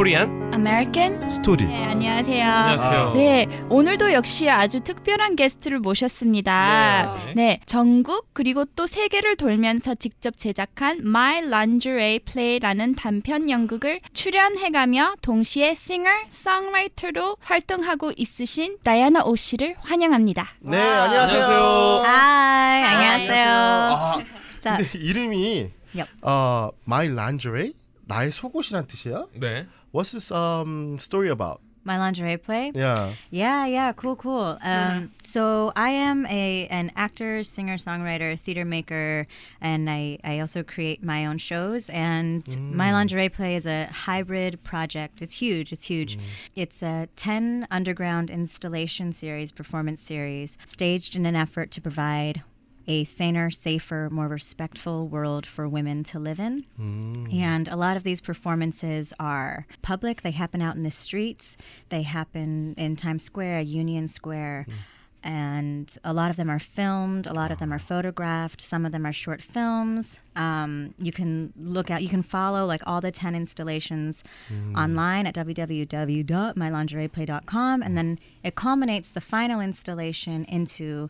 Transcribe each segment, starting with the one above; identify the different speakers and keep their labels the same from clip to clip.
Speaker 1: 코리안
Speaker 2: American?
Speaker 3: 스토리.
Speaker 2: 네, 안녕하세요.
Speaker 1: 안녕하세요.
Speaker 2: 네, 오늘도 역시 아주 특별한 게스트를 모셨습니다.
Speaker 1: 네.
Speaker 2: 네, 전국 그리고 또 세계를 돌면서 직접 제작한 My Lingerie Play라는 단편 연극을 출연해가며 동시에 싱어, 송라이터로 활동하고 있으신 다이아나 오 씨를 환영합니다.
Speaker 3: 네, 안녕하세요.
Speaker 1: 안녕하세요.
Speaker 4: 하이, 안녕하세요.
Speaker 3: 아,
Speaker 4: 자,
Speaker 3: 근데 이름이
Speaker 4: Yep.
Speaker 3: 어, My Lingerie 나의 속옷이란 뜻이야?
Speaker 1: 네.
Speaker 3: What's this um story about?
Speaker 4: my lingerie play.
Speaker 3: Yeah.
Speaker 4: Yeah, yeah, cool, cool. Um, so I am a an actor, singer, songwriter, theater maker, and I I also create my own shows. And my lingerie play is a hybrid project. It's huge. It's huge. It's a ten underground installation series, performance series, staged in an effort to provide. A saner, safer, more respectful world for women to live in. Mm. And a lot of these performances are public. They happen out in the streets. They happen in Times Square, Union Square. Mm. And a lot of them are filmed. A lot of them are ah. photographed. Some of them are short films. Um, you can look at, you can follow like all the 10 installations mm. online at www.mylingerieplay.com. And then it culminates the final installation into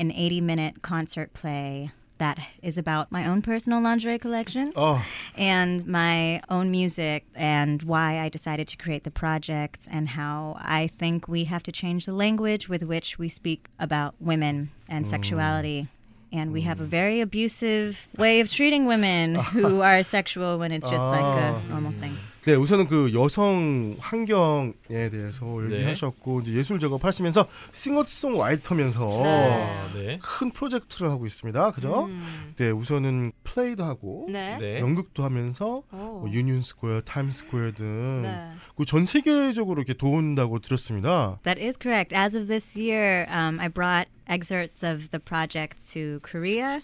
Speaker 4: an 80 minute concert play that is about my own personal lingerie collection
Speaker 3: 어,
Speaker 4: and my own music and why I decided to create the project and how I think we have to change the language with which we speak about women and mm. sexuality. And we have a mm. very abusive way of treating women who are sexual when it's just like a oh. normal thing.
Speaker 3: 네, 우선은 그 여성 환경에 대해서
Speaker 1: 네.
Speaker 3: 얘기하셨고 이제 예술 작업하시면서 싱어송라이터면서
Speaker 1: 아, 네.
Speaker 3: 큰 프로젝트를 하고 있습니다. 그죠? 네, 우선은 플레이도 하고
Speaker 5: 네.
Speaker 1: 네.
Speaker 3: 연극도 하면서
Speaker 5: 오.
Speaker 3: 뭐 유니온 스퀘어, 타임 스퀘어 등
Speaker 5: 네.
Speaker 3: 그전 세계적으로 이렇게 도운다고 들었습니다.
Speaker 4: That is correct. As of this year, um, I brought excerpts of the project to Korea,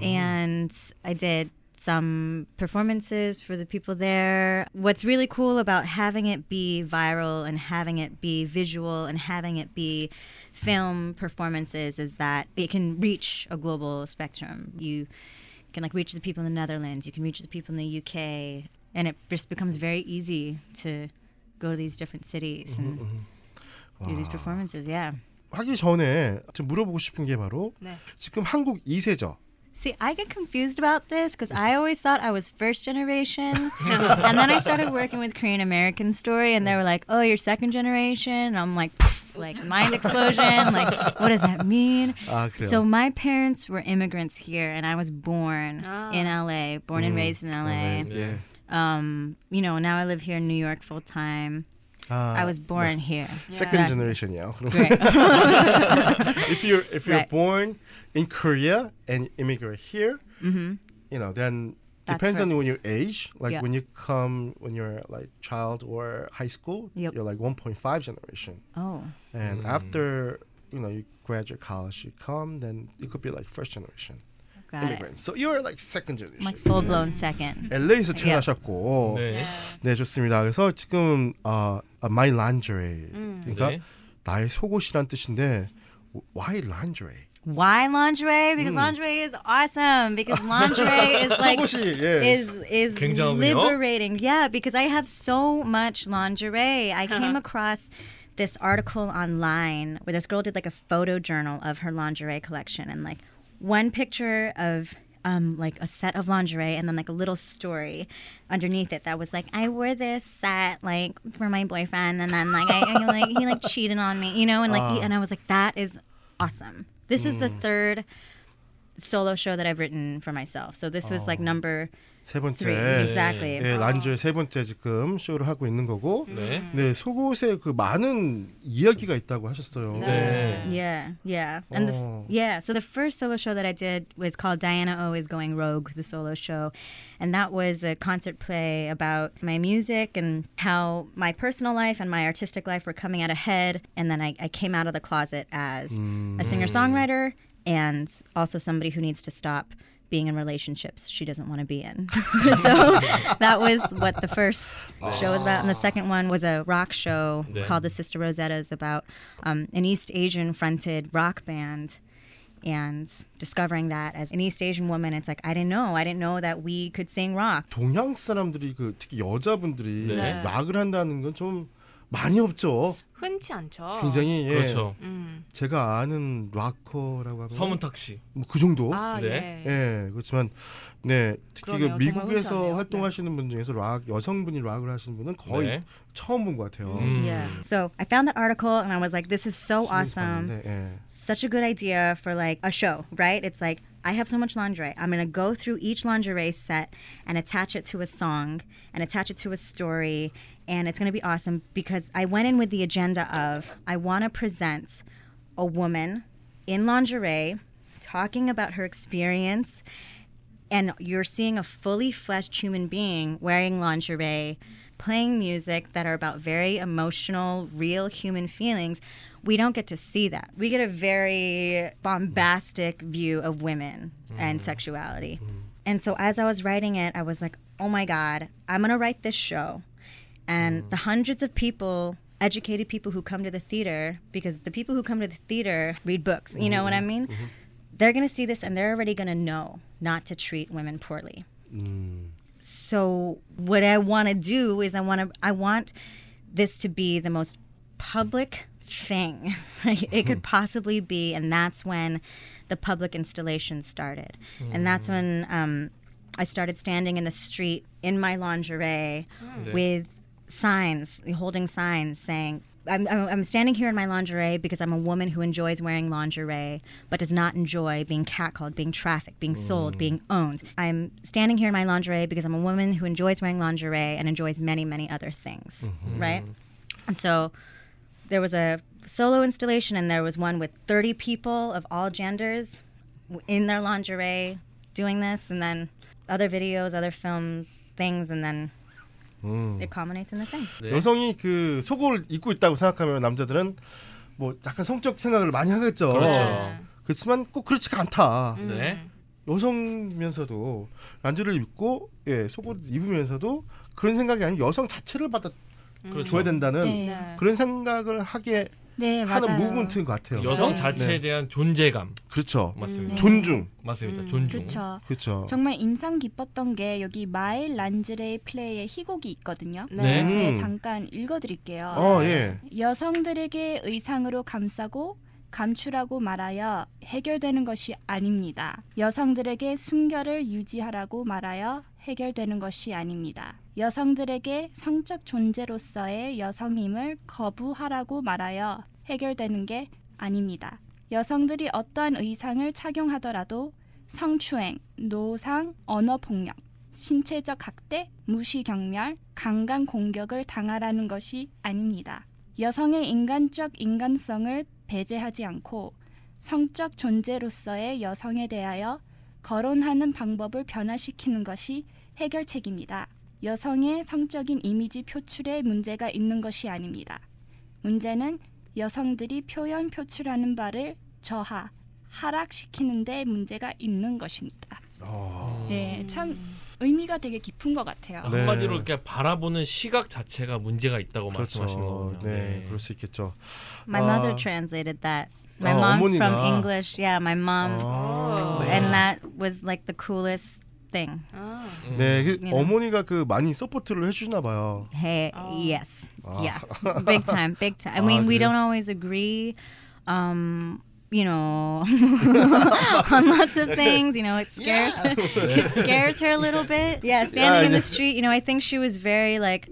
Speaker 4: and I did some performances for the people there. What's really cool about having it be viral and having it be visual and having it be film performances is that it can reach a global spectrum. You can like reach the people in the Netherlands, you can reach the people in the UK, and it just becomes very easy to go to these different cities and do these performances. Yeah.
Speaker 3: 하기 전에 좀 물어보고 싶은 게 바로
Speaker 5: 네.
Speaker 3: 지금 한국 2세죠.
Speaker 4: See, I get confused about this because I always thought I was first generation. and then I started working with Korean American Story, and they were like, oh, you're second generation. And I'm like, like mind explosion. like, what does that mean?
Speaker 3: Ah,
Speaker 4: so, my parents were immigrants here, and I was born
Speaker 5: ah.
Speaker 4: in LA, born mm. and raised in LA.
Speaker 1: Yeah.
Speaker 4: Um, you know, now I live here in New York full time.
Speaker 3: Uh,
Speaker 4: I was born here.
Speaker 3: Second
Speaker 4: yeah.
Speaker 3: generation,
Speaker 4: yeah.
Speaker 3: if you're if you're
Speaker 4: right.
Speaker 3: born in Korea and immigrate here,
Speaker 4: mm-hmm.
Speaker 3: you know then
Speaker 4: that's
Speaker 3: depends perfect.
Speaker 4: on
Speaker 3: when you age. Like
Speaker 4: yeah.
Speaker 3: when you come when you're like child or high school,
Speaker 4: yep.
Speaker 3: you're like 1.5 generation.
Speaker 4: Oh.
Speaker 3: And
Speaker 1: mm.
Speaker 3: after you know you graduate college, you come then it could be like first generation.
Speaker 4: Got it.
Speaker 3: immigrant. So you're like second
Speaker 4: I'm
Speaker 3: generation.
Speaker 4: like full blown second.
Speaker 3: LA에서
Speaker 4: Yeah.
Speaker 3: 태어나셨고,
Speaker 1: 네.
Speaker 3: 네 좋습니다. 그래서 지금 어, 아, my lingerie, 그러니까
Speaker 1: 네.
Speaker 3: 나의 속옷이란 뜻인데 why lingerie?
Speaker 4: Why lingerie? Because lingerie is awesome. Because lingerie is like
Speaker 3: 속옷이 예.
Speaker 4: is is
Speaker 1: 굉장하군요.
Speaker 4: liberating. Yeah, because I have so much lingerie. I came across this article online where this girl did like a photo journal of her lingerie collection and like one picture of um, like a set of lingerie and then like a little story underneath it that was like I wore this set like for my boyfriend and then like I, I like he like cheated on me you know and like he- and I was like that is awesome. This is the third solo show that I've written for myself. So this was like number
Speaker 3: 세 번째.
Speaker 4: three exactly
Speaker 3: 네, 란주의 세 번째 지금 쇼를 하고 있는 거고.
Speaker 1: 네.
Speaker 3: 네, 속옷에 그 많은 이야기가 있다고 하셨어요.
Speaker 1: 네.
Speaker 4: Yeah, yeah. And the,
Speaker 3: Oh.
Speaker 4: yeah, so the first solo show that I did was called Diana O is Going Rogue, the solo show. And that was a concert play about my music and how my personal life and my artistic life were coming out ahead. And then I, I came out of the closet as a singer songwriter and also somebody who needs to stop being in relationships she doesn't want to be in. so that was what the first Aww. show was about. And the second one was a rock show called The Sister Rosettas about um, an East Asian fronted rock band and discovering that as an East Asian woman, it's like I didn't know. I didn't know that we could sing rock.
Speaker 3: 동양 사람들이 그 특히 여자분들이
Speaker 1: 네.
Speaker 3: 락을 한다는 건좀 많이 없죠.
Speaker 5: 흔치 않죠.
Speaker 3: 굉장히 예.
Speaker 1: 그렇죠.
Speaker 5: 음.
Speaker 3: 제가 아는 락커라고 하면
Speaker 1: 서문탁 씨.
Speaker 3: 뭐 그 정도.
Speaker 5: 아,
Speaker 1: 네.
Speaker 5: 예.
Speaker 3: 예, 그렇지만 네 특히 그
Speaker 5: 그러네요. 정말 흔치
Speaker 3: 미국에서. 활동하시는 분 중에서 락 여성분이 락을 하시는 분은 거의
Speaker 1: 네.
Speaker 3: 처음 본 것 같아요.
Speaker 1: 음.
Speaker 4: Yeah. So I found that article and I was like, this is so awesome.
Speaker 3: 봤는데, 예.
Speaker 4: such a good idea for like a show, right? It's like I have so much lingerie. I'm gonna go through each lingerie set and attach it to a song and attach it to a story, and it's gonna be awesome because I went in with the agenda of I want to present a woman in lingerie talking about her experience and you're seeing a fully fleshed human being wearing lingerie, playing music that are about very emotional, real human feelings. We don't get to see that. We get a very bombastic view of women and mm. sexuality. Mm. And so as I was writing it, I was like, oh my God, I'm going to write this show. And mm. the hundreds of people, educated people who come to the theater, because the people who come to the theater read books, you know mm-hmm. what I mean? Mm-hmm. They're going to see this and they're already going to know not to treat women poorly. So what I want to do is I want to I want this to be the most public thing it could possibly be, and that's when the public installation started, and that's mm. when um, I started standing in the street in my lingerie mm. with signs, holding signs saying. I'm, I'm I'm standing here in my lingerie because I'm a woman who enjoys wearing lingerie, but does not enjoy being catcalled, being trafficked, being sold, being mm. owned. I'm standing here in my lingerie because I'm a woman who enjoys wearing lingerie and enjoys many, many other things, mm-hmm. right? And so there was a solo installation, and there was one with 30 people of all genders in their lingerie doing this, and then other videos, other film things, and then it culminates in the thing.
Speaker 1: 네.
Speaker 3: 여성이 그 속옷을 입고 있다고 생각하면 남자들은 뭐 약간 성적 생각을 많이 하겠죠.
Speaker 1: 그렇죠.
Speaker 3: 그렇지만 꼭 그렇지가 않다.
Speaker 5: 음.
Speaker 1: 네.
Speaker 3: 여성면서도 란지를 입고 예, 속옷 입으면서도 그런 생각이 아니고 여성 자체를 받아
Speaker 1: 그렇죠.
Speaker 3: 줘야 된다는
Speaker 2: 네.
Speaker 5: 네.
Speaker 3: 그런 생각을 하게
Speaker 2: 네,
Speaker 3: 하는
Speaker 2: 맞아요.
Speaker 3: 무브먼트인 것 같아요.
Speaker 1: 여성
Speaker 2: 네.
Speaker 1: 자체에
Speaker 3: 네.
Speaker 1: 대한 존재감.
Speaker 3: 그렇죠.
Speaker 1: 맞습니다.
Speaker 3: 존중.
Speaker 1: 맞습니다.
Speaker 5: 음.
Speaker 1: 존중.
Speaker 2: 그렇죠.
Speaker 3: 그렇죠.
Speaker 2: 정말 인상 깊었던 게 여기 마일 란즈레이 플레이의 희곡이 있거든요.
Speaker 1: 네.
Speaker 2: 네,
Speaker 3: 음.
Speaker 2: 잠깐 읽어드릴게요.
Speaker 3: 어, 예.
Speaker 2: 여성들에게 의상으로 감싸고 감추라고 말하여 해결되는 것이 아닙니다. 여성들에게 순결을 유지하라고 말하여 해결되는 것이 아닙니다. 여성들에게 성적 존재로서의 여성임을 거부하라고 말하여 해결되는 게 아닙니다. 여성들이 어떠한 의상을 착용하더라도 성추행, 노상, 언어폭력, 신체적 학대, 무시경멸, 강간 공격을 당하라는 것이 아닙니다. 여성의 인간적 인간성을 배제하지 않고 성적 존재로서의 여성에 대하여 거론하는 방법을 변화시키는 것이 해결책입니다. 여성의 성적인 이미지 표출에 문제가 있는 것이 아닙니다. 문제는 여성들이 표현 표출하는 바를 저하, 하락시키는 데 문제가 있는 것입니다.
Speaker 3: 어.
Speaker 2: 네, 참 의미가 되게 깊은 것 같아요.
Speaker 3: 네.
Speaker 1: 한마디로 이렇게 바라보는 시각 자체가 문제가 있다고 말씀하시는
Speaker 3: 그렇죠.
Speaker 1: 거군요.
Speaker 3: 네, 그럴 수 있겠죠.
Speaker 4: My
Speaker 3: 아.
Speaker 4: mother translated that. My
Speaker 3: 아,
Speaker 4: mom
Speaker 3: 어머니가.
Speaker 4: from English. Yeah, my mom.
Speaker 3: 아.
Speaker 1: 네.
Speaker 4: And that was like the coolest thing.
Speaker 5: 아.
Speaker 1: 음.
Speaker 3: 네, 그. 어머니가 그 많이 서포트를 해주나 봐요.
Speaker 4: Hey,
Speaker 5: Oh.
Speaker 4: yes.
Speaker 3: Ah.
Speaker 4: Yeah. Big time, big time. I
Speaker 3: Ah,
Speaker 4: mean, we don't always agree. Um, you know, on lots of things. You know, it scares it scares her a little bit. Yeah, standing in
Speaker 3: yeah.
Speaker 4: the street. You know, I think she was very like,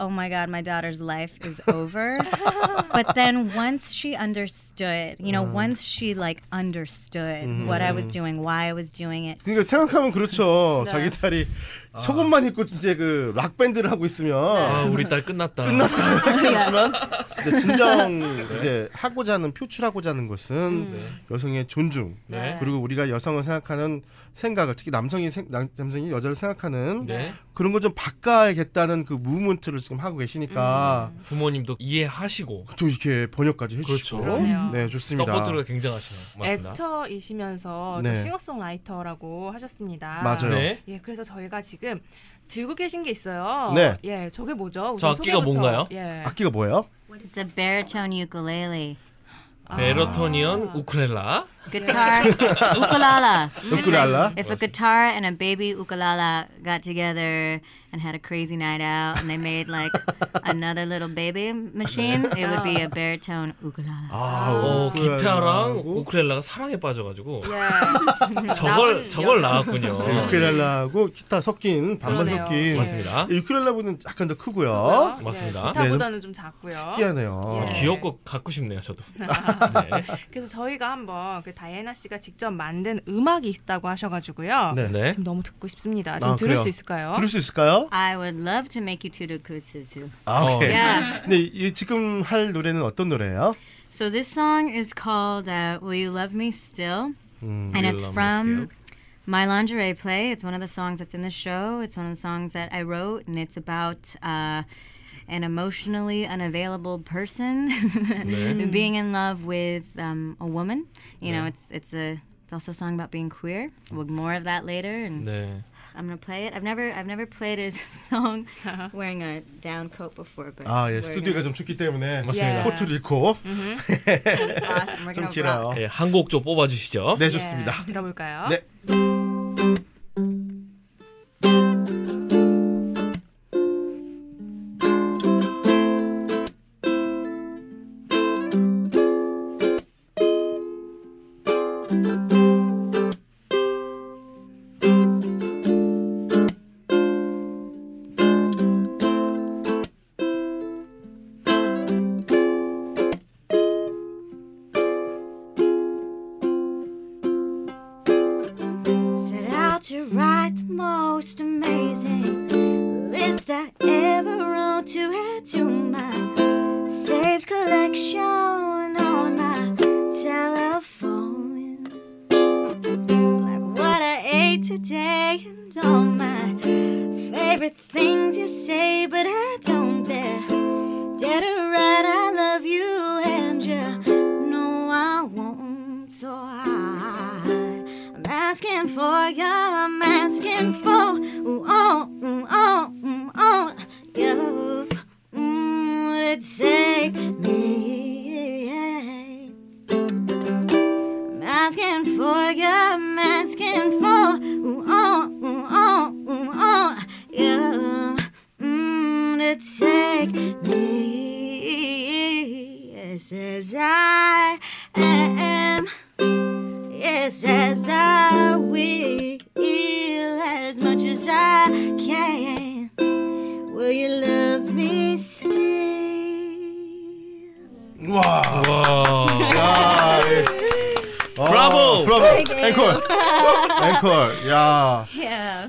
Speaker 4: "Oh my God, my daughter's life is over." but then once she understood, you know, once she like understood what I was doing, why I was doing it,
Speaker 3: 그러니까 생각하면 그렇죠.
Speaker 5: 네.
Speaker 3: 자기 딸이 속옷만 입고 이제 그 락 밴드를 하고 있으면
Speaker 1: 아, 우리 딸 끝났다.
Speaker 3: 그렇지만 이제 진정 이제 하고자 하는 표출하고자 하는 것은
Speaker 5: 음.
Speaker 3: 여성의 존중
Speaker 1: 네.
Speaker 3: 그리고 우리가 여성을 생각하는 생각을 특히 남성이 생, 남, 남성이 여자를 생각하는
Speaker 1: 네.
Speaker 3: 그런 걸 좀 바꿔야겠다는 그 무브먼트를 지금 하고 계시니까
Speaker 5: 음.
Speaker 1: 부모님도 이해하시고
Speaker 3: 또 이렇게 번역까지 해주시고
Speaker 1: 그렇죠.
Speaker 5: 그러네요.
Speaker 3: 네 좋습니다.
Speaker 1: 서포트가 굉장하시네요. 맞습니다.
Speaker 5: 액터이시면서
Speaker 3: 네.
Speaker 5: 또 싱어송라이터라고 하셨습니다.
Speaker 3: 맞아요.
Speaker 1: 네.
Speaker 5: 예, 그래서 저희가 지금 들고 계신 게 있어요.
Speaker 3: 네.
Speaker 5: 예, 저게 뭐죠?
Speaker 1: 저
Speaker 5: 우선
Speaker 1: 악기가
Speaker 5: 소개부터.
Speaker 1: 뭔가요?
Speaker 5: 예.
Speaker 3: 악기가 뭐예요?
Speaker 4: What is it's a baritone ukulele.
Speaker 1: Baritonian ah. ukulele?
Speaker 4: Guitar, ukulala.
Speaker 3: 우쿨렐라.
Speaker 4: If a guitar and a baby ukulala got together and had a crazy night out and they made like another little baby machine, it would be a baritone ukulala.
Speaker 3: 아,
Speaker 1: 어, 기타랑 우크렐라가 사랑에 빠져가지고
Speaker 5: 예.
Speaker 1: 저걸 저걸. 나왔군요.
Speaker 3: 네, 우쿨렐라하고 기타 섞인 반반. 섞인
Speaker 5: 예.
Speaker 1: 맞습니다.
Speaker 3: 이 우쿨렐라보다는 약간 더 크고요.
Speaker 1: 맞습니다.
Speaker 5: 예, 기타보다는 좀 작고요.
Speaker 3: 특이하네요.
Speaker 5: 예.
Speaker 1: 귀엽고 갖고 싶네요, 저도. 네.
Speaker 5: 그래서 저희가 한번 그 다이애나 씨가 직접 만든 음악이 있다고 하셔가지고요.
Speaker 3: 네.
Speaker 1: 네.
Speaker 5: 지금 너무 듣고 싶습니다. 지금
Speaker 3: 아,
Speaker 5: 들을
Speaker 3: 그래요?
Speaker 5: 수 있을까요?
Speaker 3: 들을 수 있을까요?
Speaker 4: I would love to make you to the kutsuzu.
Speaker 3: 아, 오케이.
Speaker 4: Yeah.
Speaker 3: 네, 이, 지금 할 노래는 어떤 노래예요?
Speaker 4: So this song is called uh, "Will You Love Me Still,"
Speaker 3: 음,
Speaker 4: and it's from my lingerie play. It's one of the songs that's in the show. It's one of the songs that I wrote, and it's about uh, an emotionally unavailable person
Speaker 1: 네.
Speaker 4: being in love with um, a woman. You know,
Speaker 1: Yeah.
Speaker 4: it's it's a it's also a song about being queer. We'll more of that later, and
Speaker 1: 네.
Speaker 4: I'm gonna play it. I've never I've never played a song wearing a down coat before, but
Speaker 3: 아, 예,
Speaker 4: we're
Speaker 3: 스튜디오가 좀 춥기 때문에
Speaker 1: 맞습니다.
Speaker 5: 예.
Speaker 3: 코트를 입고
Speaker 4: gonna- awesome. We're
Speaker 3: 좀
Speaker 4: gonna rock.
Speaker 3: 길어요.
Speaker 1: 네, 한곡 좀 뽑아주시죠.
Speaker 3: 네,
Speaker 5: 예,
Speaker 3: 좋습니다.
Speaker 5: 들어볼까요?
Speaker 3: 네.
Speaker 4: To write the most amazing list I ever wrote to add to my saved collection on my telephone. Like what I ate today and all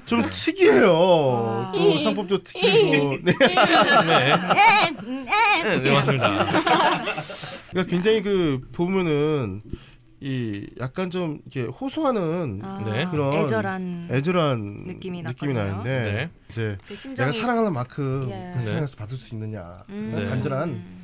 Speaker 3: 좀 특이해요. 또 창법도 특이고. 네.
Speaker 1: 네. 네, 맞습니다.
Speaker 3: 그러니까 굉장히 그 보면은 이 약간 좀 이렇게 호소하는
Speaker 5: 아,
Speaker 1: 네.
Speaker 3: 그런
Speaker 5: 애절한
Speaker 3: 애절한
Speaker 5: 느낌이
Speaker 3: 느낌이. 나는데
Speaker 1: 네.
Speaker 3: 이제
Speaker 5: 그 심정이
Speaker 3: 내가 사랑하는 만큼
Speaker 5: 예.
Speaker 3: 그
Speaker 1: 네.
Speaker 3: 사랑해서 받을 수 있느냐
Speaker 5: 음.
Speaker 1: 네.
Speaker 3: 간절한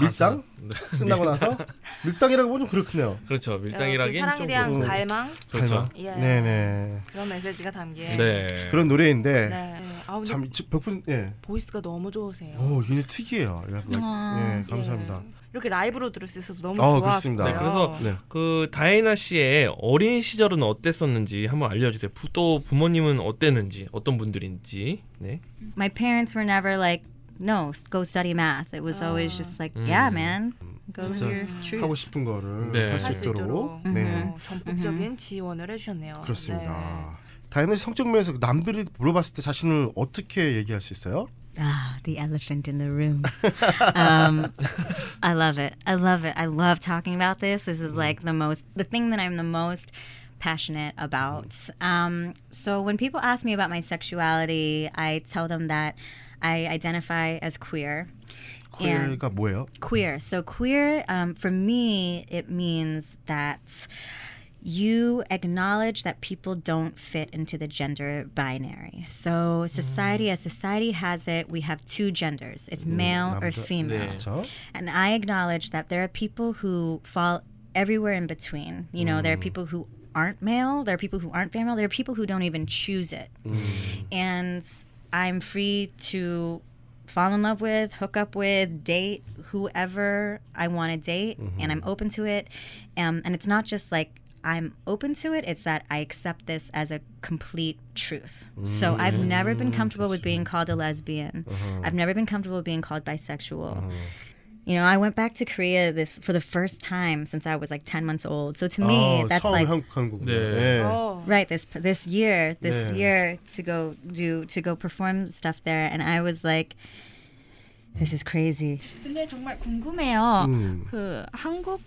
Speaker 3: 밀당
Speaker 1: 네.
Speaker 3: 끝나고 나서 밀당이라고 보면 좀 그렇군요.
Speaker 1: 그렇죠. 밀당이라기엔
Speaker 5: 사랑에
Speaker 1: 좀
Speaker 5: 대한
Speaker 3: 그렇고.
Speaker 5: 갈망
Speaker 1: 그렇죠.
Speaker 5: 예.
Speaker 3: 네네
Speaker 5: 그런 메시지가 담긴
Speaker 1: 네.
Speaker 3: 그런 노래인데
Speaker 5: 네. 아, 근데
Speaker 3: 참 백분 예.
Speaker 5: 보이스가 너무 좋으세요.
Speaker 3: 오 굉장히 특이해요. 예,
Speaker 4: 아,
Speaker 3: 예 감사합니다.
Speaker 5: 예. 이렇게 라이브로 들을 수 있어서 너무
Speaker 3: 어,
Speaker 5: 좋았고요.
Speaker 3: 그렇습니다.
Speaker 1: 네, 그래서
Speaker 3: 네.
Speaker 1: 그 다이나 씨의 어린 시절은 어땠었는지 한번 알려주세요. 부, 또 부모님은 어땠는지, 어떤 분들인지. 네.
Speaker 4: My parents were never like, no, go study math. It was always just like, yeah,
Speaker 1: 음.
Speaker 4: man, go with
Speaker 3: 진짜
Speaker 4: your truth.
Speaker 3: 하고 싶은 거를
Speaker 1: 네.
Speaker 3: 할 수
Speaker 5: 할 수
Speaker 3: 있도록
Speaker 5: 있도록
Speaker 3: 네
Speaker 5: 어, 전폭적인 지원을 해주셨네요.
Speaker 3: 그렇습니다. 다이나 씨 성적 면에서 남들이 물어봤을 때 자신을 어떻게 얘기할 수 있어요?
Speaker 4: Ah, the elephant in the room. um, I love it. I love it. I love talking about this. This is like the most, the thing that I'm the most passionate about. Um, so when people ask me about my sexuality, I tell them that I identify as queer. And-
Speaker 3: 퀘어가 뭐예요?
Speaker 4: queer. So queer, um, for me, it means that you acknowledge that people don't fit into the gender binary. So society, as society has it, we have two genders. It's male or
Speaker 3: 남자-
Speaker 4: female.
Speaker 1: 네.
Speaker 3: 그렇죠.
Speaker 4: And I acknowledge that there are people who fall everywhere in between. You know, there are people who aren't male, there are people who aren't female, there are people who don't even choose it. And I'm free to fall in love with, hook up with, date whoever I want to date, and mm-hmm. I'm open to it. Um, and it's not just like I'm open to it. It's that I accept this as a complete truth. So mm-hmm. mm-hmm. I've never been comfortable with being called a lesbian. I've never been comfortable being called bisexual. You know, I went back to Korea this for the first time since I was like 10 months old. So to me,
Speaker 3: 아,
Speaker 4: that's
Speaker 3: 처음
Speaker 4: like
Speaker 3: 한국 한국.
Speaker 1: 네.
Speaker 3: 예.
Speaker 5: 어.
Speaker 4: right this this year this
Speaker 3: Yeah.
Speaker 4: year to go do to go perform stuff there and i was like this is crazy
Speaker 2: 근데 정말 궁금해요.
Speaker 3: 음.
Speaker 2: 그 한국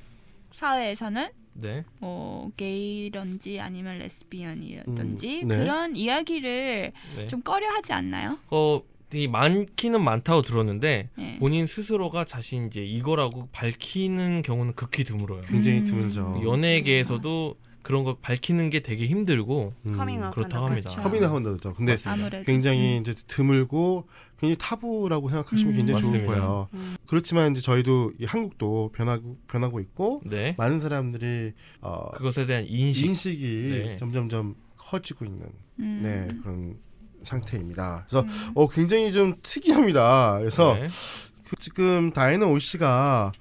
Speaker 2: 사회에서는
Speaker 1: 네.
Speaker 2: 뭐 게이런지 아니면 레스비언이든지
Speaker 3: 음, 네.
Speaker 2: 그런 이야기를
Speaker 1: 네.
Speaker 2: 좀 꺼려하지 않나요?
Speaker 1: 어, 되게 많기는 많다고 들었는데
Speaker 2: 네.
Speaker 1: 본인 스스로가 자신 이제 이거라고 밝히는 경우는 극히 드물어요.
Speaker 3: 굉장히
Speaker 2: 음.
Speaker 3: 드물죠.
Speaker 1: 연예계에서도 그런 걸 밝히는 게 되게 힘들고
Speaker 3: 음.
Speaker 5: 커밍아웃
Speaker 1: 그렇다고. 합니다.
Speaker 3: 커밍 아웃도 근데
Speaker 2: 아무래도
Speaker 3: 굉장히 이제 드물고 굉장히 타부라고 생각하시면
Speaker 2: 음.
Speaker 3: 굉장히 좋을
Speaker 1: 맞습니다.
Speaker 3: 거예요.
Speaker 5: 음.
Speaker 3: 그렇지만 이제 저희도 이 한국도 변하고 변하고 있고
Speaker 1: 네.
Speaker 3: 많은 사람들이 어,
Speaker 1: 그것에 대한 인식.
Speaker 3: 인식이
Speaker 1: 네.
Speaker 3: 점점점 커지고 있는
Speaker 2: 음.
Speaker 3: 네 그런 상태입니다. 그래서 어 굉장히 좀 특이합니다. 그래서
Speaker 1: 네.
Speaker 3: 그 지금 다이나 오 씨가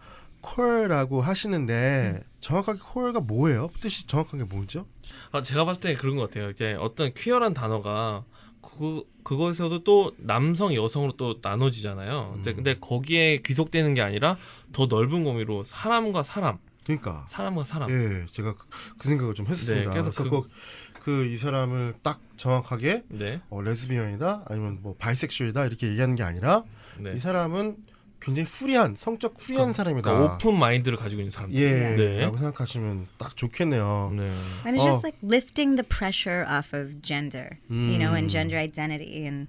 Speaker 3: 콜라고 하시는데 정확하게 콜가 뭐예요? 뜻이 정확하게 뭐죠?
Speaker 1: 아, 제가 봤을 때 그런 것 같아요. 이게 어떤 퀴어란 단어가 그 그것에서도 또 남성 여성으로 또 나눠지잖아요. 근데, 근데 거기에 귀속되는 게 아니라 더 넓은 범위로 사람과 사람,
Speaker 3: 그러니까
Speaker 1: 사람과 사람.
Speaker 3: 예 제가 그, 그 생각을 좀 했습니다.
Speaker 1: 네, 그래서
Speaker 3: 그래서
Speaker 1: 그-
Speaker 3: 꼭그이 사람을 딱 정확하게
Speaker 1: 네.
Speaker 3: 어, 레즈비언이다 아니면 뭐 바이섹슈얼이다 이렇게 얘기하는 게 아니라
Speaker 1: 네.
Speaker 3: 이 사람은 굉장히 프리한 성적 프리한 사람이다.
Speaker 1: 그러니까 오픈 마인드를 가지고 있는 사람들.
Speaker 3: 예,
Speaker 1: 네.
Speaker 3: 라고 생각하시면 딱 좋겠네요.
Speaker 1: 네.
Speaker 4: and it's just like lifting the pressure off of gender you know and gender identity and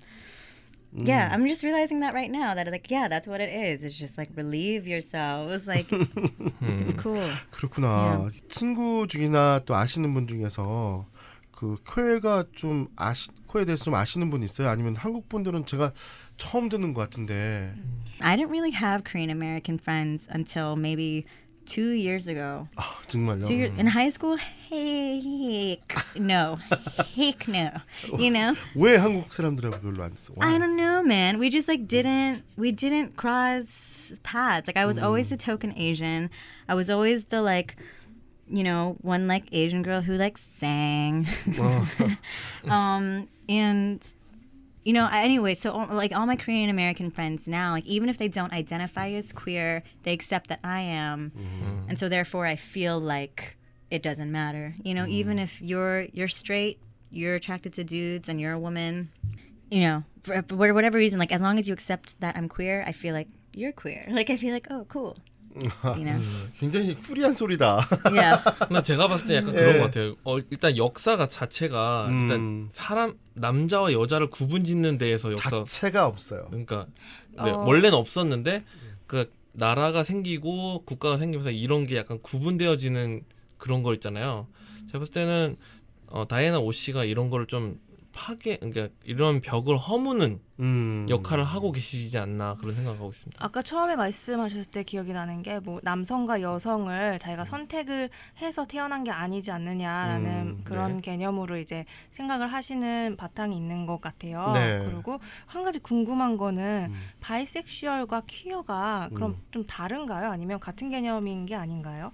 Speaker 4: yeah i'm just realizing that right now that like yeah that's what it is it's just like relieve yourselves like
Speaker 1: 음.
Speaker 4: it's cool
Speaker 3: 그렇구나. 친구 중이나 또 아시는 분 중에서 그 코에가 좀 아시 코에 대해서 좀 아시는 분 있어요? 아니면 한국 분들은 제가 처음 듣는 것 같은데.
Speaker 4: i didn't really have korean american friends until maybe two years ago
Speaker 3: 아 정말요.
Speaker 4: So you're in high school? Heck no. Heck no. You know?
Speaker 3: 왜 한국 사람들하고 별로 안 했어?
Speaker 4: I don't know, man. We just like didn't we didn't cross paths. Like I was always the token Asian. I was always the like you know, one like Asian girl who like sang. um and you know, anyway, so like all my Korean American friends now, like even if they don't identify as queer, they accept that I am. Mm-hmm. And so therefore I feel like it doesn't matter. You know, even mm-hmm. if you're you're straight, you're attracted to dudes and you're a woman, you know, for, for whatever reason, like as long as you accept that I'm queer, I feel like you're queer. Like I feel like, oh, cool. You know?
Speaker 3: 굉장히 프리한 소리다.
Speaker 4: Yeah.
Speaker 1: 근데 제가 봤을 때 약간
Speaker 3: 예.
Speaker 1: 그런 것 같아요. 어, 일단 역사가 자체가
Speaker 3: 음.
Speaker 1: 일단 사람 남자와 여자를 구분짓는 데에서 역사
Speaker 3: 자체가 없어요.
Speaker 1: 그러니까 네,
Speaker 5: 어.
Speaker 1: 원래는 없었는데 그 나라가 생기고 국가가 생기면서 이런 게 약간 구분되어지는 그런 거 있잖아요. 제가 봤을 때는 어, 다이애나 오 씨가 이런 거를 좀 파괴, 그러니까 이런 벽을 허무는
Speaker 3: 음.
Speaker 1: 역할을 하고 계시지 않나 그런 생각하고 있습니다.
Speaker 5: 아까 처음에 말씀하셨을 때 기억이 나는 게 뭐 남성과 여성을 자기가 선택을 해서 태어난 게 아니지 않느냐라는
Speaker 3: 음,
Speaker 5: 그런
Speaker 1: 네.
Speaker 5: 개념으로 이제 생각을 하시는 바탕이 있는 것 같아요.
Speaker 3: 네.
Speaker 5: 그리고 한 가지 궁금한 거는
Speaker 3: 음.
Speaker 5: 바이섹슈얼과 퀴어가 그럼
Speaker 3: 음.
Speaker 5: 좀 다른가요? 아니면 같은 개념인 게 아닌가요?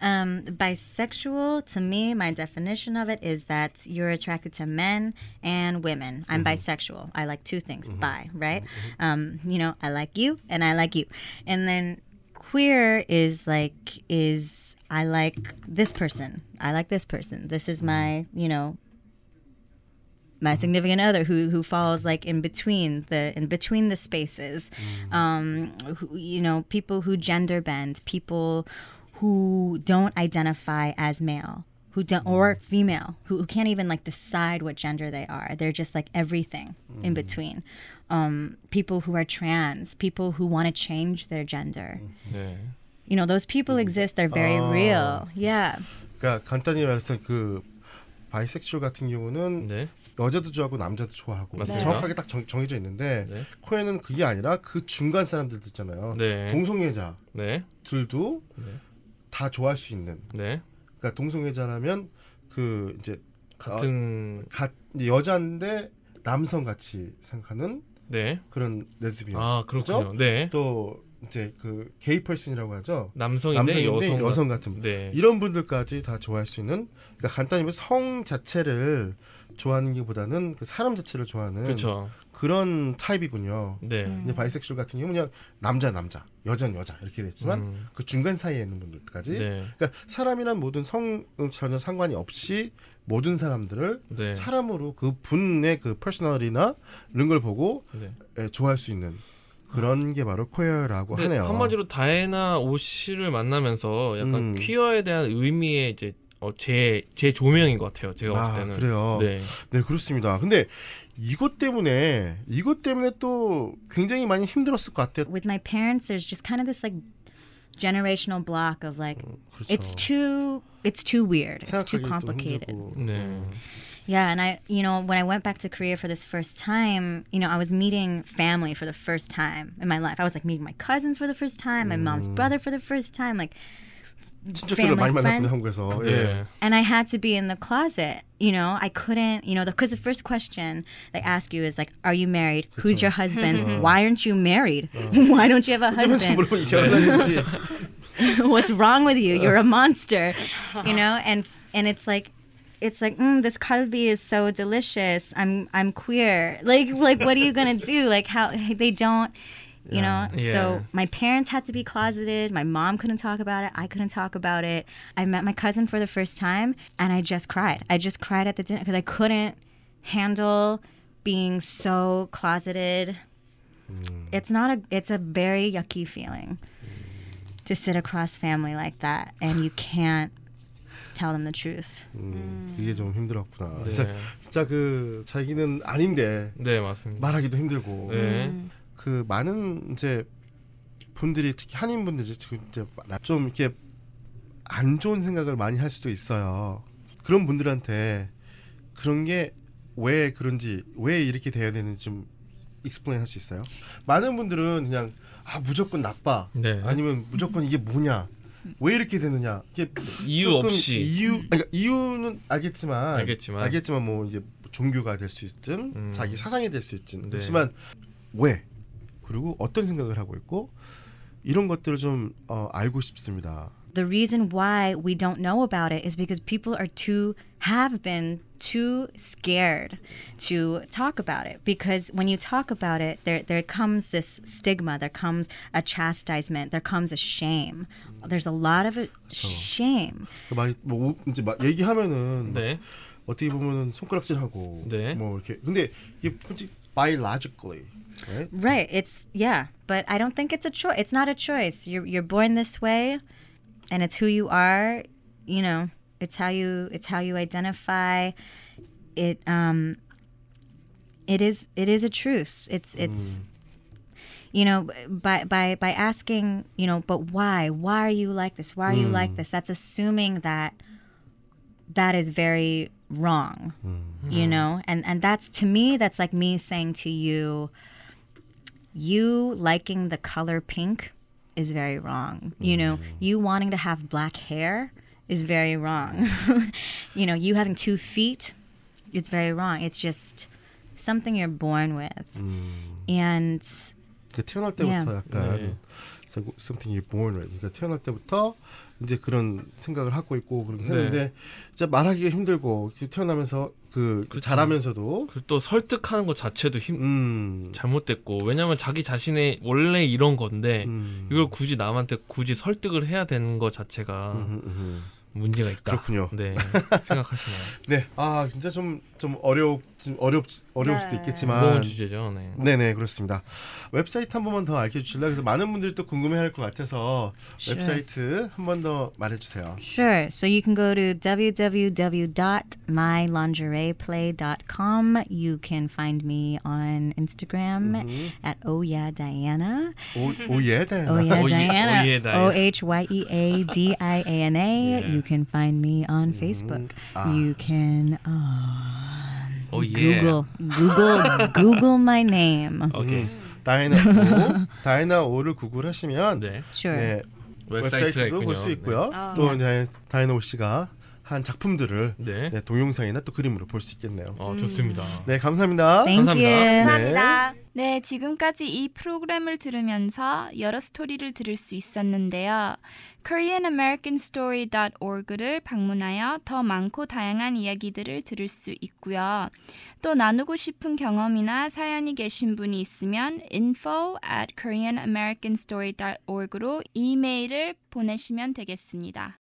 Speaker 4: Um, bisexual, to me, my definition of it is that you're attracted to men and women. I'm mm-hmm. bisexual. I like two things, mm-hmm. bi, right? Mm-hmm. Um, you know, I like you and I like you. And then queer is like, is I like this person. I like this person. This is my, you know, my significant other who who falls like in between the in between the spaces um who, you know people who gender bend people who don't identify as male who don't or female who, who can't even like decide what gender they are they're just like everything in between um people who are trans people who want to change their gender
Speaker 1: 네.
Speaker 4: you know those people exist they're very
Speaker 3: Ah.
Speaker 4: real yeah
Speaker 3: 그러니까 간단히 말해서 그 바이섹슈얼 같은 경우는
Speaker 1: 네.
Speaker 3: 여자도 좋아하고 남자도 좋아하고
Speaker 1: 맞습니다.
Speaker 3: 정확하게 딱 정, 정해져 있는데
Speaker 1: 네.
Speaker 3: 코에는 그게 아니라 그 중간 사람들도 있잖아요.
Speaker 1: 네.
Speaker 3: 동성애자들도
Speaker 1: 네.
Speaker 3: 네. 다 좋아할 수 있는.
Speaker 1: 네.
Speaker 3: 그러니까 동성애자라면 그 이제
Speaker 1: 같은
Speaker 3: 가, 이제 여자인데 남성 같이 생각하는
Speaker 1: 네.
Speaker 3: 그런 레즈비언.
Speaker 1: 아, 그렇군요. 네.
Speaker 3: 또 이제 그 게이 펄슨이라고 하죠.
Speaker 1: 남성인데
Speaker 3: 남성인데
Speaker 1: 여성
Speaker 3: 여성 같은 분.
Speaker 1: 네.
Speaker 3: 이런 분들까지 다 좋아할 수 있는 그러니까 간단히 말해서 성 자체를 좋아하는 게보다는 그 사람 자체를 좋아하는
Speaker 1: 그렇죠.
Speaker 3: 그런 타입이군요.
Speaker 1: 네.
Speaker 5: 음.
Speaker 3: 근데 바이섹슈얼 같은 경우는 그냥 남자 남자, 여자는 여자 이렇게 됐지만
Speaker 1: 음.
Speaker 3: 그 중간 사이에 있는 분들까지
Speaker 1: 네.
Speaker 3: 그러니까 사람이란 모든 성 전혀 상관이 없이 모든 사람들을
Speaker 1: 네.
Speaker 3: 사람으로 그 분의 그 퍼스널이나 이런 걸 보고
Speaker 1: 네.
Speaker 3: 예, 좋아할 수 있는 그런 게 바로 퀘어라고 하네요.
Speaker 1: 한마디로 다이애나 오 씨를 만나면서 약간
Speaker 3: 음.
Speaker 1: 퀴어에 대한 의미의 이제 어, 제, 제 조명인 것 같아요. 제가
Speaker 3: 아,
Speaker 1: 봤을 때는.
Speaker 3: 그래요.
Speaker 1: 네.
Speaker 3: 네, 그렇습니다. 근데 이것 때문에 이것 때문에 또 굉장히 많이 힘들었을 것 같아요.
Speaker 4: With my parents, there's just kind of this like generational block of like
Speaker 3: 그렇죠.
Speaker 4: it's too it's too weird, it's too
Speaker 3: 생각하기 또
Speaker 4: complicated.
Speaker 3: 힘들고.
Speaker 1: 네.
Speaker 4: Yeah, and I, you know, when I went back to Korea for this first time, you know, I was meeting family for the first time in my life. I was like meeting my cousins for the first time, my mom's brother for the first time, like
Speaker 3: 친척들을
Speaker 4: family
Speaker 3: 많이 만났군요
Speaker 4: friend.
Speaker 3: 한국에서.
Speaker 1: 네.
Speaker 3: 예.
Speaker 4: and I had to be in the closet. You know, I couldn't, you know, because the, first question they ask you is like, "Are you married? Who's your husband? Why aren't you married? Why don't you have a
Speaker 3: 먼저
Speaker 4: husband?
Speaker 3: 물어보니 결혼했는지
Speaker 4: What's wrong with you? You're a monster." You know, and and it's like. It's like mm, this kalbi is so delicious. I'm I'm queer. Like like what are you gonna do? Like how they don't, you know.
Speaker 1: Yeah.
Speaker 4: So my parents had to be closeted. My mom couldn't talk about it. I couldn't talk about it. I met my cousin for the first time and I just cried. I just cried at the dinner because I couldn't handle being so closeted. It's not a it's a very yucky feeling to sit across family like that and you can't tell them the truth.
Speaker 3: 음, 이게 좀 힘들었구나.
Speaker 1: 네.
Speaker 3: 진짜, 진짜 그 자기는 아닌데
Speaker 1: 네, 맞습니다.
Speaker 3: 말하기도 힘들고
Speaker 1: 네.
Speaker 5: 음.
Speaker 3: 그 많은 이제 분들이 특히 한인 분들이 지금 이제 좀 이렇게 안 좋은 생각을 많이 할 수도 있어요. 그런 분들한테 그런 게 왜 그런지 왜 이렇게 돼야 되는지 좀 익스플레인 할 수 있어요? 많은 분들은 그냥 아 무조건 나빠
Speaker 1: 네.
Speaker 3: 아니면 무조건 이게 뭐냐 왜 이렇게 되느냐 이게
Speaker 1: 이유 없이.
Speaker 3: 이유 그러니까 이유는 알겠지만
Speaker 1: 알겠지만.
Speaker 3: 알겠지만 뭐 이제 종교가 될 수 있든
Speaker 1: 음.
Speaker 3: 자기 사상이 될 수 있든
Speaker 1: 네.
Speaker 3: 그렇지만 왜 그리고 어떤 생각을 하고 있고 이런 것들을 좀 어, 알고 싶습니다.
Speaker 4: The reason why we don't know about it is because people are too have been too scared to talk about it because when you talk about it there there comes this stigma there comes a chastisement there comes a shame there's a lot of it, shame
Speaker 3: 막, 뭐 우- 이제 막 얘기하면은 막
Speaker 1: 네.
Speaker 3: 어떻게 보면은 손가락질하고
Speaker 1: 네.
Speaker 3: 뭐 이렇게 근데 이게 솔직히 biologically right?
Speaker 4: Right. It's yeah, but I don't think it's a choice. It's not a choice. You're you're born this way, and it's who you are. You know, it's how you it's how you identify. It um. It is it is a truth. It's it's. Mm. You know, by by by asking, you know, but why? Why are you like this? Why are you like mm. this? That's assuming that that is very wrong. Mm. You know, and and that's to me that's like me saying to you, you liking the color pink is very wrong. You know, mm. you wanting to have black hair is very wrong. you know, you having two feet, it's very wrong. It's just something you're born with. Mm. And
Speaker 3: 그 태어날 때부터
Speaker 4: Yeah.
Speaker 3: 약간
Speaker 1: 네.
Speaker 3: something you're born with. 그러니까 태어날 때부터 이제 그런 생각을 하고 있고 그렇게
Speaker 1: 네.
Speaker 3: 했는데 진짜 말하기가 힘들고 태어나면서 그
Speaker 1: 그렇죠.
Speaker 3: 자라면서도
Speaker 1: 그리고 또 설득하는 것 자체도 힘
Speaker 3: 음,
Speaker 1: 잘못됐고 왜냐면 자기 자신의 원래 이런 건데
Speaker 3: 음.
Speaker 1: 이걸 굳이 남한테 굳이 설득을 해야 되는 것 자체가
Speaker 3: 음, 음.
Speaker 1: 문제가 있다.
Speaker 3: 그렇군요.
Speaker 1: 네. 생각하시나요?
Speaker 3: 네, 아 진짜 좀좀 어렵 좀 어렵 어려울 수도
Speaker 5: 네.
Speaker 3: 있겠지만
Speaker 1: 무거운 주제죠. 네.
Speaker 3: 네네 그렇습니다. 웹사이트 한 번만 더 알려주실래요? 그래서 많은 분들이 또 궁금해할 것 같아서
Speaker 4: Sure.
Speaker 3: 웹사이트 한 번 더 말해주세요.
Speaker 4: Sure. So you can go to www.mylingerieplay.com. You can find me on Instagram at Oh Yeah Diana.
Speaker 3: 네.
Speaker 4: Oh
Speaker 1: Oh Ye-
Speaker 4: Diana.
Speaker 1: Oh Yeah Diana.
Speaker 4: O H Y E A D I A N A. You can find me on Facebook. You can uh,
Speaker 1: 오 예.
Speaker 4: Google Google Google my name.
Speaker 1: 오케이.
Speaker 3: 다이나 오, 다이나 오를 구글하시면
Speaker 1: 네.
Speaker 4: Sure.
Speaker 3: 네, 웹사이트도. 볼 수 있고요.
Speaker 5: 네.
Speaker 3: 또 이제 다이나 오 씨가 한 작품들을
Speaker 1: 네.
Speaker 3: 네, 동영상이나 또 그림으로 볼 수 있겠네요.
Speaker 1: 어, 좋습니다.
Speaker 3: 네, 감사합니다.
Speaker 1: 감사합니다.
Speaker 5: 감사합니다.
Speaker 2: 네, 지금까지 이 프로그램을 들으면서 여러 스토리를 들을 수 있었는데요. koreanamericanstory.org를 방문하여 더 많고 다양한 이야기들을 들을 수 있고요. 또 나누고 싶은 경험이나 사연이 계신 분이 있으면 info at koreanamericanstory.org로 이메일을 보내시면 되겠습니다.